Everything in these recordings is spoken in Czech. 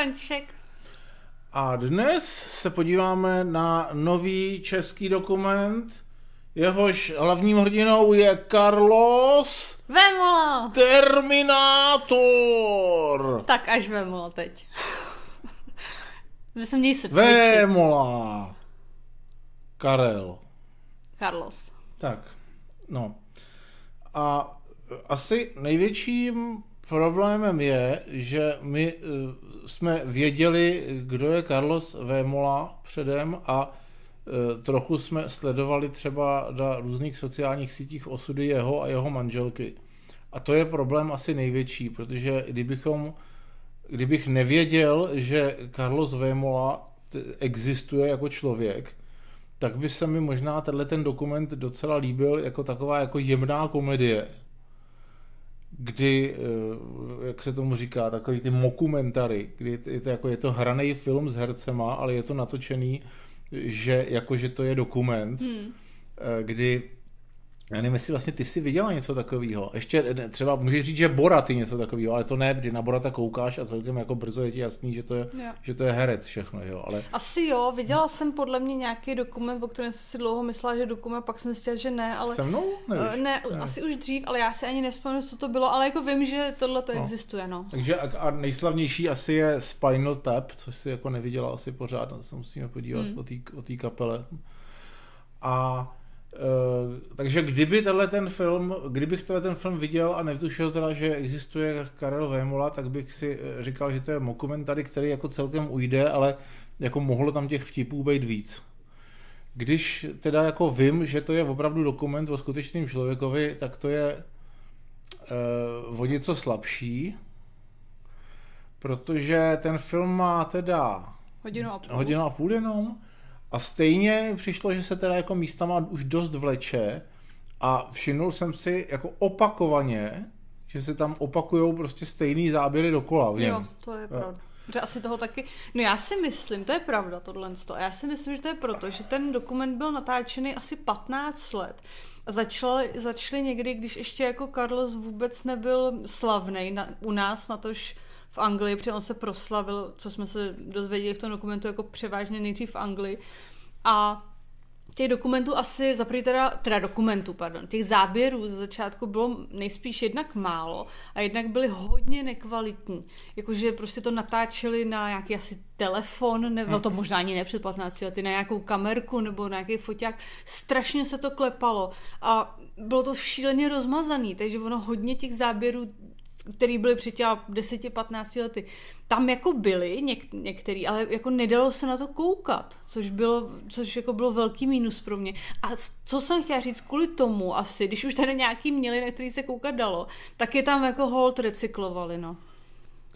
A František. A dnes se podíváme na nový český dokument, jehož hlavním hrdinou je Carlos Vémola! Terminator. Tak až Vémola teď. Myslím, měj se cvičit. Vémola. Karel. Carlos. Tak, no. A asi největším problémem je, že my uh, jsme věděli, kdo je Carlos Vémola předem a uh, trochu jsme sledovali třeba na různých sociálních sítích osudy jeho a jeho manželky. A to je problém asi největší, protože kdybychom, kdybych nevěděl, že Carlos Vémola existuje jako člověk, tak by se mi možná tenhle ten dokument docela líbil jako taková jako jemná komedie kdy, eh, jak se tomu říká, takový ty mokumentary, kdy je to, jako, je to hraný film s hercema, ale je to natočený, že jakože to je dokument, hmm. kdy já nevím, jestli vlastně ty si viděla něco takového. Ještě třeba můžeš říct, že Borat je něco takového, ale to ne, kdy na Borata koukáš a celkem jako brzo je ti jasný, že to je, že to je herec všechno. Jo. Ale... Asi jo, viděla jsem podle mě nějaký dokument, o kterém jsem si dlouho myslela, že dokument, pak jsem zjistila, že ne. Ale... Se mnou? Nevíš? Ne, ne, asi už dřív, ale já si ani nespomenu, co to bylo, ale jako vím, že tohle to no. existuje. No. Takže a, a nejslavnější asi je Spinal Tap, což si jako neviděla asi pořád, na to se musíme podívat hmm. o té kapele. A Uh, takže kdyby tenhle ten film, kdybych tenhle ten film viděl a netušil teda, že existuje Karel Vémola, tak bych si eh, říkal, že to je dokumentary, který jako celkem ujde, ale jako mohlo tam těch vtipů být víc. Když teda jako vím, že to je opravdu dokument o skutečném člověkovi, tak to je uh, o něco slabší, protože ten film má teda hodinu a půl, hodinu a půl jenom, a stejně přišlo, že se teda jako místama už dost vleče a všimnul jsem si jako opakovaně, že se tam opakují prostě stejný záběry dokola v něm. Jo, to je pravda. Že asi toho taky... No já si myslím, to je pravda tohle. A já si myslím, že to je proto, že ten dokument byl natáčený asi 15 let. A začal, začali někdy, když ještě jako Carlos vůbec nebyl slavný na, u nás, na tož v Anglii, protože on se proslavil, co jsme se dozvěděli v tom dokumentu, jako převážně nejdřív v Anglii. A těch dokumentů asi, za teda, teda dokumentů, pardon, těch záběrů ze začátku bylo nejspíš jednak málo a jednak byly hodně nekvalitní. Jakože prostě to natáčeli na nějaký asi telefon, nebo no to možná ani ne před 15 lety, na nějakou kamerku nebo na nějaký foťák. Strašně se to klepalo a bylo to šíleně rozmazaný, takže ono hodně těch záběrů který byly před těma 10-15 lety, tam jako byly něk, některý, ale jako nedalo se na to koukat, což bylo, což jako bylo velký mínus pro mě. A co jsem chtěla říct, kvůli tomu asi, když už tady nějaký měli, na který se koukat dalo, tak je tam jako hold recyklovali, no.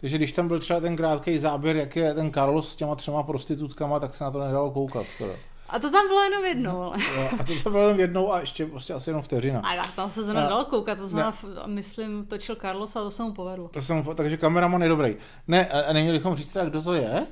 Takže když tam byl třeba ten krátký záběr, jak je ten Carlos s těma třema prostitutkama, tak se na to nedalo koukat skoro. A to tam bylo jenom jednou, ale. Jo, a to tam bylo jenom jednou a ještě prostě asi jenom vteřina. A tak tam se zrovna dalo koukat, to znamená, myslím, točil Carlos a to se mu povedlo. To jsem, takže kameraman je dobrý. Ne, a neměli bychom říct tak, kdo to je?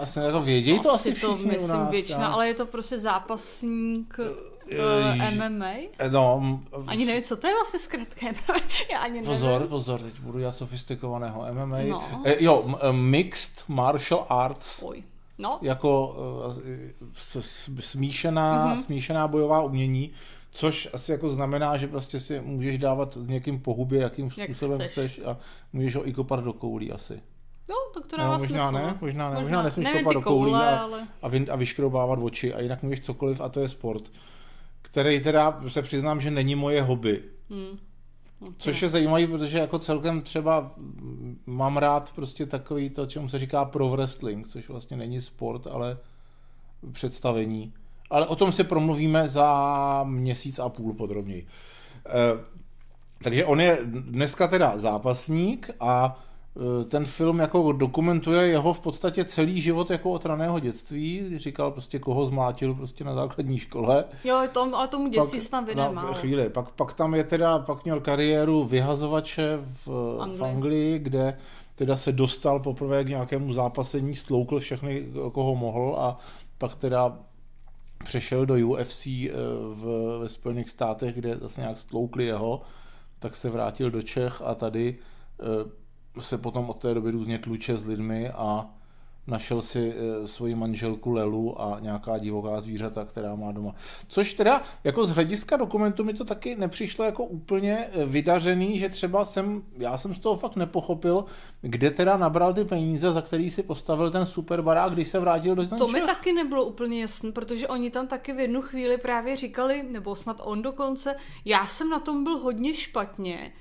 Asi jako vědějí to asi, to všichni myslím u nás, většina, já. ale je to prostě zápasník uh, MMA. No, Ani nevím, co to je vlastně zkrátka. já ani nevím. Pozor, pozor, teď budu já sofistikovaného MMA. No. Eh, jo, Mixed Martial Arts. Oj. No. Jako uh, smíšená, mm-hmm. smíšená bojová umění, což asi jako znamená, že prostě si můžeš dávat s někým po hubě, jakým Jak způsobem chceš. chceš a můžeš ho i kopat do koulí asi. No, tak to dává no, možná smysl. ne, no. možná ne, Možná. možná nesmíš kopat do koulí koule, a, ale- a, vy, a vyškroubávat oči a jinak můžeš cokoliv a to je sport, který teda se přiznám, že není moje hobby. Hmm. Což je zajímavé, protože jako celkem třeba mám rád prostě takový to, čemu se říká pro wrestling, což vlastně není sport, ale představení. Ale o tom si promluvíme za měsíc a půl podrobněji. Eh, takže on je dneska teda zápasník a ten film jako dokumentuje jeho v podstatě celý život jako od raného dětství. Říkal prostě, koho zmlátil prostě na základní škole. Jo, tom, ale tomu dětství se tam no, málo. chvíli, pak, pak tam je teda, pak měl kariéru vyhazovače v v Anglii. Anglii, kde teda se dostal poprvé k nějakému zápasení, stloukl všechny, koho mohl a pak teda přešel do UFC eh, v, ve Spojených státech, kde zase nějak stloukli jeho, tak se vrátil do Čech a tady eh, se potom od té doby různě tluče s lidmi a našel si e, svoji manželku Lelu a nějaká divoká zvířata, která má doma. Což teda, jako z hlediska dokumentu mi to taky nepřišlo jako úplně e, vydařený, že třeba jsem, já jsem z toho fakt nepochopil, kde teda nabral ty peníze, za který si postavil ten super barák, když se vrátil do To mi taky nebylo úplně jasné, protože oni tam taky v jednu chvíli právě říkali, nebo snad on dokonce, já jsem na tom byl hodně špatně,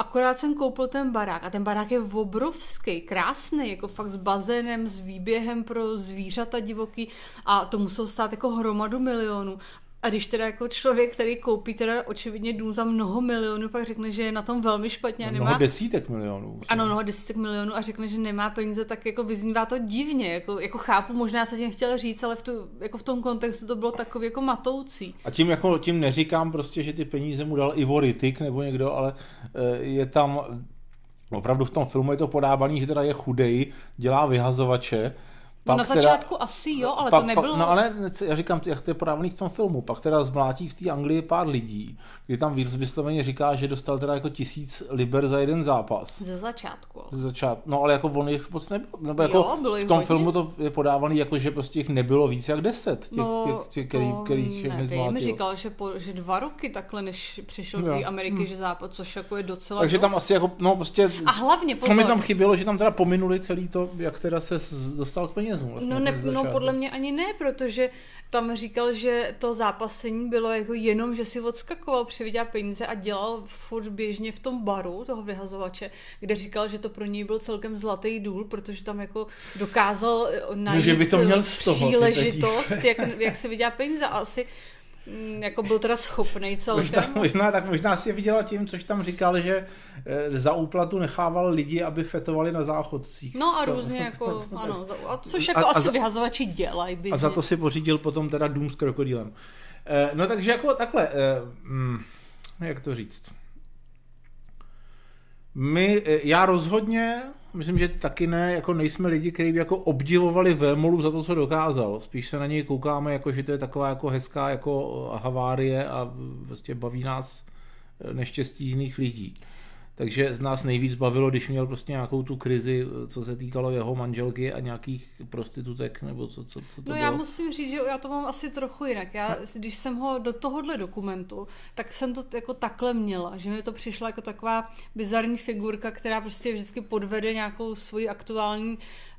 akorát jsem koupil ten barák a ten barák je obrovský, krásný, jako fakt s bazénem, s výběhem pro zvířata divoký a to muselo stát jako hromadu milionů. A když teda jako člověk, který koupí teda očividně dům za mnoho milionů, pak řekne, že je na tom velmi špatně a nemá... Mnoho desítek milionů. Musím. Ano, mnoho desítek milionů a řekne, že nemá peníze, tak jako vyznívá to divně. Jako, jako chápu možná, co tím chtěl říct, ale v, tu, jako v tom kontextu to bylo takový jako matoucí. A tím, jako, tím neříkám prostě, že ty peníze mu dal Ivo Rytik nebo někdo, ale eh, je tam Opravdu v tom filmu je to podávaný, že teda je chudej, dělá vyhazovače, No na začátku teda, asi jo, ale pak, to nebylo... Pak, no ale já říkám, jak to je podávaný v tom filmu, pak teda zmlátí v té Anglii pár lidí, kdy tam vysloveně říká, že dostal teda jako tisíc liber za jeden zápas. Ze začátku. Ze začátku, no ale jako on jich moc nebyl, nebo jako jo, v tom hodně. filmu to je podávaný jako, že prostě jich nebylo víc jak deset, těch, no, těch, těch který, kterých nevím, zmlátil. říkal, že, po, že dva roky takhle, než přišel do té Ameriky, hmm. že západ, což jako je docela Takže tam asi jako, no prostě, a hlavně, pozor. co mi tam chybělo, že tam teda pominuli celý to, jak teda se dostal k penězům. Vlastně, no ne, No podle mě ani ne, protože tam říkal, že to zápasení bylo jako jenom, že si odskakoval, přivydělal peníze a dělal furt běžně v tom baru toho vyhazovače, kde říkal, že to pro něj byl celkem zlatý důl, protože tam jako dokázal najít no, že by to měl z toho, příležitost, jak, jak si vydělá peníze. A asi jako byl teda schopný celkem. Možná, možná, tak možná si je viděla tím, což tam říkal, že eh, za úplatu nechával lidi, aby fetovali na záchodcích. No a různě to, jako, to, to, ano, a což jako a, asi a vyhazovači dělají. A za to si pořídil potom teda dům s krokodýlem. Eh, no takže jako takhle, eh, hm, jak to říct. My, já rozhodně myslím, že taky ne, jako nejsme lidi, kteří by jako obdivovali Vémolu za to, co dokázal. Spíš se na něj koukáme, jako, že to je taková jako hezká jako havárie a vlastně baví nás neštěstí jiných lidí. Takže z nás nejvíc bavilo, když měl prostě nějakou tu krizi, co se týkalo jeho manželky a nějakých prostitutek, nebo co, co, co to No bylo. já musím říct, že já to mám asi trochu jinak. Já, když jsem ho do tohohle dokumentu, tak jsem to jako takhle měla, že mi to přišla jako taková bizarní figurka, která prostě vždycky podvede nějakou svoji aktuální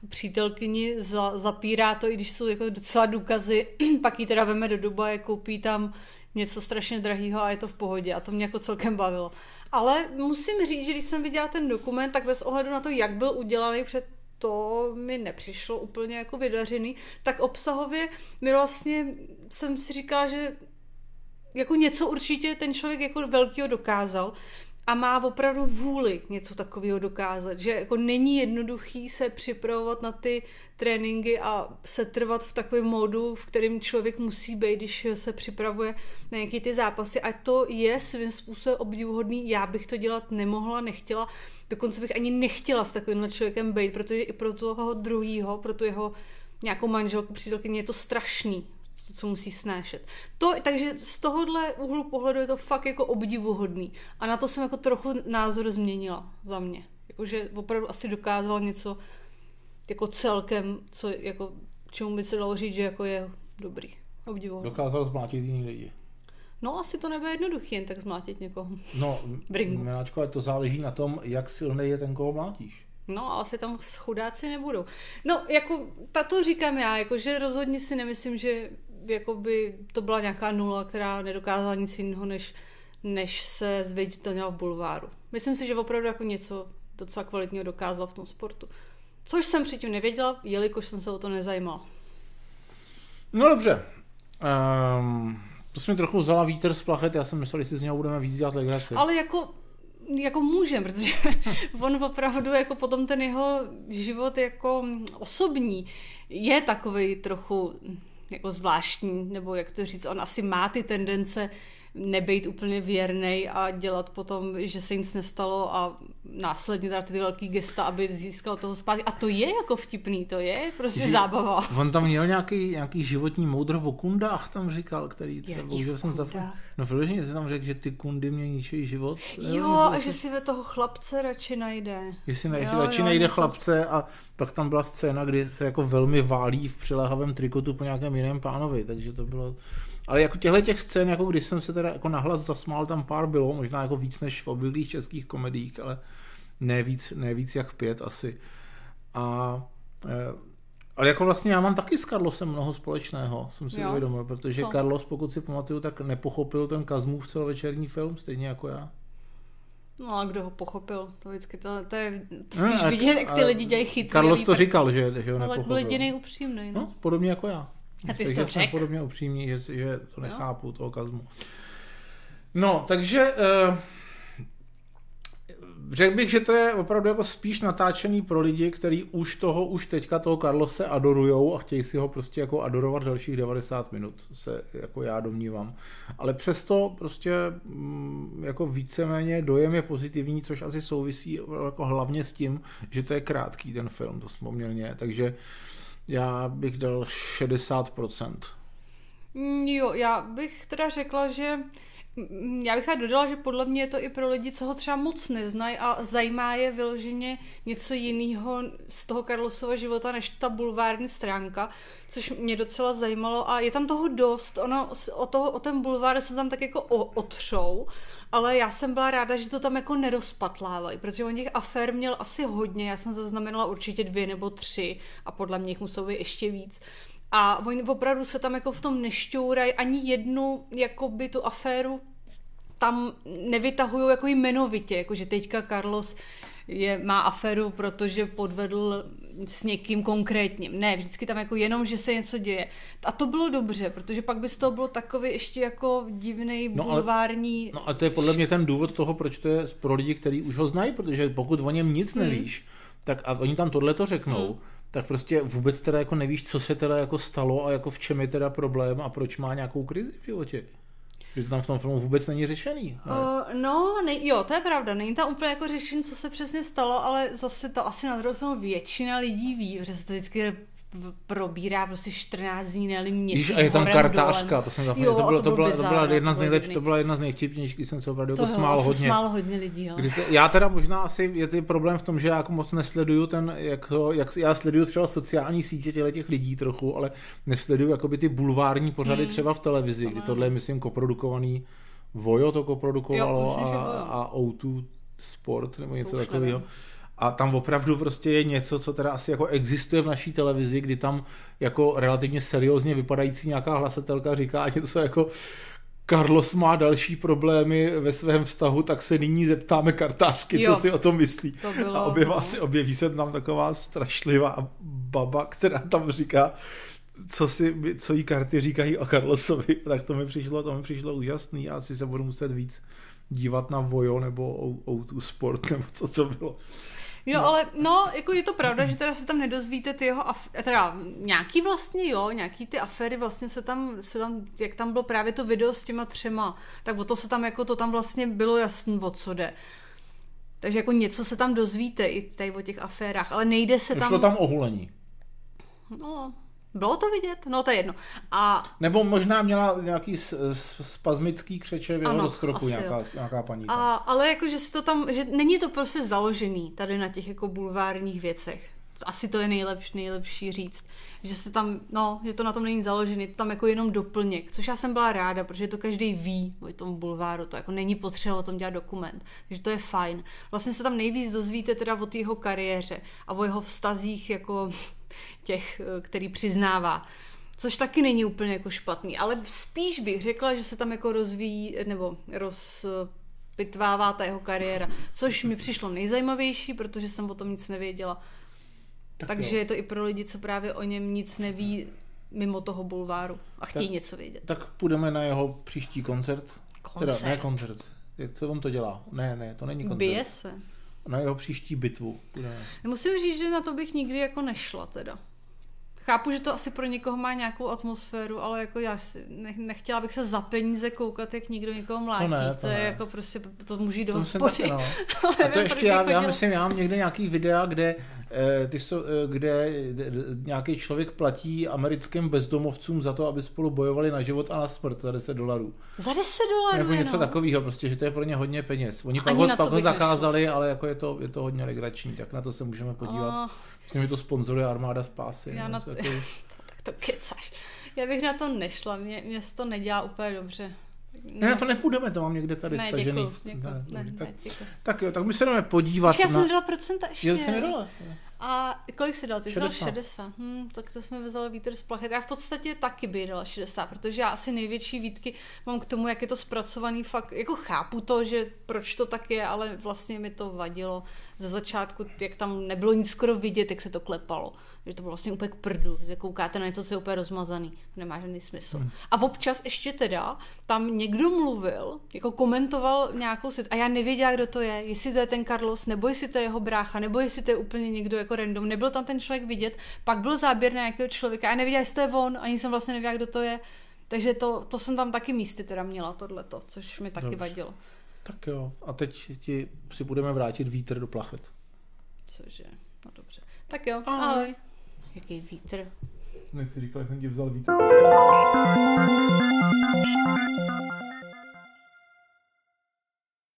přítelkyni, za, zapírá to, i když jsou jako docela důkazy, pak ji teda veme do Dubaje, koupí tam něco strašně drahého a je to v pohodě a to mě jako celkem bavilo. Ale musím říct, že když jsem viděla ten dokument, tak bez ohledu na to, jak byl udělaný před to mi nepřišlo úplně jako vydařený, tak obsahově mi vlastně jsem si říkala, že jako něco určitě ten člověk jako velkého dokázal a má opravdu vůli něco takového dokázat, že jako není jednoduchý se připravovat na ty tréninky a se trvat v takovém módu, v kterém člověk musí být, když se připravuje na nějaké ty zápasy. A to je svým způsobem obdivuhodný, já bych to dělat nemohla, nechtěla, dokonce bych ani nechtěla s takovým člověkem být, protože i pro toho druhýho, pro tu jeho nějakou manželku, přítelkyni je to strašný, co musí snášet. To, takže z tohohle úhlu pohledu je to fakt jako obdivuhodný. A na to jsem jako trochu názor změnila za mě. Jakože opravdu asi dokázal něco jako celkem, co jako, čemu by se dalo říct, že jako je dobrý. Obdivuhodný. Dokázal zmlátit jiný lidi. No, asi to nebude jednoduché jen tak zmlátit někoho. No, Miláčko, ale to záleží na tom, jak silný je ten, koho mlátíš. No, asi tam chudáci nebudou. No, jako, to říkám já, jako, že rozhodně si nemyslím, že jako by to byla nějaká nula, která nedokázala nic jiného, než, než se zviditelnila v bulváru. Myslím si, že opravdu jako něco docela kvalitního dokázala v tom sportu. Což jsem předtím nevěděla, jelikož jsem se o to nezajímala. No dobře. Um, to jsme trochu vzala vítr z plachet, já jsem myslel, že si z něho budeme víc dělat legraci. Ale jako jako můžem, protože on opravdu jako potom ten jeho život jako osobní je takový trochu jako zvláštní, nebo jak to říct, on asi má ty tendence nebejt úplně věrnej a dělat potom, že se nic nestalo a následně dát ty velký gesta, aby získal toho zpátky. A to je jako vtipný, to je prostě že, zábava. On tam měl nějaký, nějaký životní moudr v kundách, tam říkal, který bohužel jsem zapomněl. No vyloženě si tam řekl, že ty kundy mě ničí život. Jo, a že si ve toho chlapce radši najde. Že si najde, jo, radši jo, najde chlapce a pak tam byla scéna, kdy se jako velmi válí v přilehavém trikotu po nějakém jiném pánovi, takže to bylo... Ale jako těchto těch scén, jako když jsem se teda jako nahlas zasmál, tam pár bylo, možná jako víc než v obvyklých českých komediích, ale ne víc, ne víc jak pět asi. A e, ale jako vlastně já mám taky s Carlosem mnoho společného, jsem si uvědomil, protože Co? Carlos, pokud si pamatuju, tak nepochopil ten Kazmův celovečerní film, stejně jako já. No a kdo ho pochopil? To vždycky to, to je spíš no, vidět, jak ty lidi dělají chytrý. Carlos to říkal, že, že ho nepochopil. Ale byl jediný upřímný. No. no, podobně jako já. A ty jsi to řekl. podobně upřímný, že, že to nechápu, no. toho Kazmu. No, takže... Uh, Řekl bych, že to je opravdu jako spíš natáčený pro lidi, kteří už toho, už teďka toho Carlose adorujou a chtějí si ho prostě jako adorovat dalších 90 minut, se jako já domnívám. Ale přesto prostě mm, jako víceméně dojem je pozitivní, což asi souvisí jako hlavně s tím, že to je krátký ten film, to poměrně, takže já bych dal 60%. Jo, já bych teda řekla, že já bych tady dodala, že podle mě je to i pro lidi, co ho třeba moc neznají a zajímá je vyloženě něco jiného z toho Karlosova života, než ta bulvární stránka, což mě docela zajímalo a je tam toho dost, ono o, toho, o ten bulvár se tam tak jako otřou, ale já jsem byla ráda, že to tam jako nerozpatlávají, protože on těch afér měl asi hodně, já jsem zaznamenala určitě dvě nebo tři a podle mě jich muselo být ještě víc. A oni opravdu se tam jako v tom nešťourají ani jednu jakoby tu aféru tam nevytahují jako jmenovitě, jako že teďka Carlos je, má aféru, protože podvedl s někým konkrétním. Ne, vždycky tam jako jenom, že se něco děje. A to bylo dobře, protože pak by z toho bylo takový ještě jako divný no, bulvární... Ale, no a to je podle mě ten důvod toho, proč to je pro lidi, kteří už ho znají, protože pokud o něm nic hmm. nevíš, tak a oni tam tohle to řeknou, hmm tak prostě vůbec teda jako nevíš, co se teda jako stalo a jako v čem je teda problém a proč má nějakou krizi v životě. Že to tam v tom filmu vůbec není řešený. Uh, no, ne, jo, to je pravda. Není tam úplně jako řešení, co se přesně stalo, ale zase to asi na druhou většina lidí ví, že se to vždycky probírá prostě 14 dní, ne měsíc. Víš, a je tam kartářka, to jsem zapomněl. To, bylo, to, byla, to, byla jedna z nejlepší, to byla jedna z nejvtipnějších, když jsem se opravdu to jako smál hodně. smál hodně lidí, jo. Kdy to, já teda možná asi je ty problém v tom, že já jako moc nesleduju ten, jak, jak já sleduju třeba sociální sítě těle těch lidí trochu, ale nesleduju jakoby ty bulvární pořady hmm. třeba v televizi, kdy tohle je myslím koprodukovaný Vojo to koprodukovalo jo, a, a O2 Sport nebo něco takového. A tam opravdu prostě je něco, co teda asi jako existuje v naší televizi, kdy tam jako relativně seriózně vypadající nějaká hlasatelka říká něco jako Carlos má další problémy ve svém vztahu, tak se nyní zeptáme kartářky, jo, co si o tom myslí. To bylo, a objeví, no. se, objeví se tam taková strašlivá baba, která tam říká, co, si, co jí karty říkají o Carlosovi, tak to mi přišlo, to mi přišlo úžasný. Já si se budu muset víc dívat na Vojo nebo o, o tu sport, nebo co to bylo. Jo, no. ale no, jako je to pravda, že teda se tam nedozvíte ty jeho, af- teda nějaký vlastně jo, nějaký ty aféry vlastně se tam, se tam, jak tam bylo právě to video s těma třema, tak o to se tam jako, to tam vlastně bylo jasný, o co jde. Takže jako něco se tam dozvíte i tady o těch aférách, ale nejde se tam... Šlo tam o hulení. No, bylo to vidět? No, to je jedno. A... Nebo možná měla nějaký spazmický křeče v jeho rozkroku nějaká, nějaká paní. A, ale jako, že si to tam, že není to prostě založený tady na těch jako bulvárních věcech. Asi to je nejlepší, nejlepší říct. Že se tam, no, že to na tom není založený, to tam jako jenom doplněk. Což já jsem byla ráda, protože to každý ví o tom bulváru, to jako není potřeba o tom dělat dokument. Takže to je fajn. Vlastně se tam nejvíc dozvíte teda o jeho kariéře a o jeho vztazích jako těch, eh, který přiznává. Což taky není úplně jako špatný, ale spíš bych řekla, že se tam jako rozvíjí, nebo rozpitvává ta jeho kariéra, což mi přišlo nejzajímavější, protože jsem o tom nic nevěděla. Tak Takže jo. je to i pro lidi, co právě o něm nic neví mimo toho bulváru a chtějí tak, něco vědět. Tak půjdeme na jeho příští koncert. koncert. Teda ne koncert. Jak co on to dělá? Ne, ne, to není koncert. Bije se na jeho příští bitvu. Musím říct, že na to bych nikdy jako nešla teda. Chápu, že to asi pro někoho má nějakou atmosféru, ale jako já si nechtěla bych se za peníze koukat, jak někdo někoho mlátí. To, ne, to, to je ne. jako prostě, to může do hospody. no. A to ještě já, já myslím, já mám někde nějaký videa, kde, eh, ty jsou, eh, kde nějaký člověk platí americkým bezdomovcům za to, aby spolu bojovali na život a na smrt za 10 dolarů. Za 10 dolarů, Nebo něco no. takového, prostě, že to je pro ně hodně peněz. Oni pak, ho, pak ho zakázali, nešel. ale jako je to, je to hodně legrační, tak na to se můžeme podívat. Oh. Myslím, že to sponzoruje Armáda Spásy. Já na to... Takový... tak to kecaš. Já bych na to nešla, mě, mě to nedělá úplně dobře. Ne, na to nepůjdeme, to mám někde tady ne, stažený. Děkuju, děkuju. Ne, ne, tak, ne, tak jo, tak my se jdeme podívat na... já jsem nedala procenta ještě. Já jsem nedala. A kolik jsi dal? Ty 60. jsi dal 60. Hm, tak to jsme vezali vítr z plachet. Já v podstatě taky bych dala 60, protože já asi největší výtky mám k tomu, jak je to zpracovaný fakt. Jako chápu to, že proč to tak je, ale vlastně mi to vadilo ze začátku, jak tam nebylo nic skoro vidět, jak se to klepalo že to bylo vlastně úplně k prdu, že koukáte na něco, co je úplně rozmazaný, nemá žádný smysl. Hmm. A občas ještě teda tam někdo mluvil, jako komentoval nějakou situaci a já nevěděla, kdo to je, jestli to je ten Carlos, nebo jestli to je jeho brácha, nebo jestli to je úplně někdo jako random, nebyl tam ten člověk vidět, pak byl záběr na nějakého člověka a nevěděla, jestli to je on, ani jsem vlastně nevěděla, kdo to je. Takže to, to jsem tam taky místy teda měla tohleto, což mi taky Dobře. vadilo. Tak jo, a teď ti si budeme vrátit vítr do plachet. Cože, no dobře. Tak jo, ahoj. ahoj. Jaký vítr. Nechci říkat, jak jsem ti vzal vítr.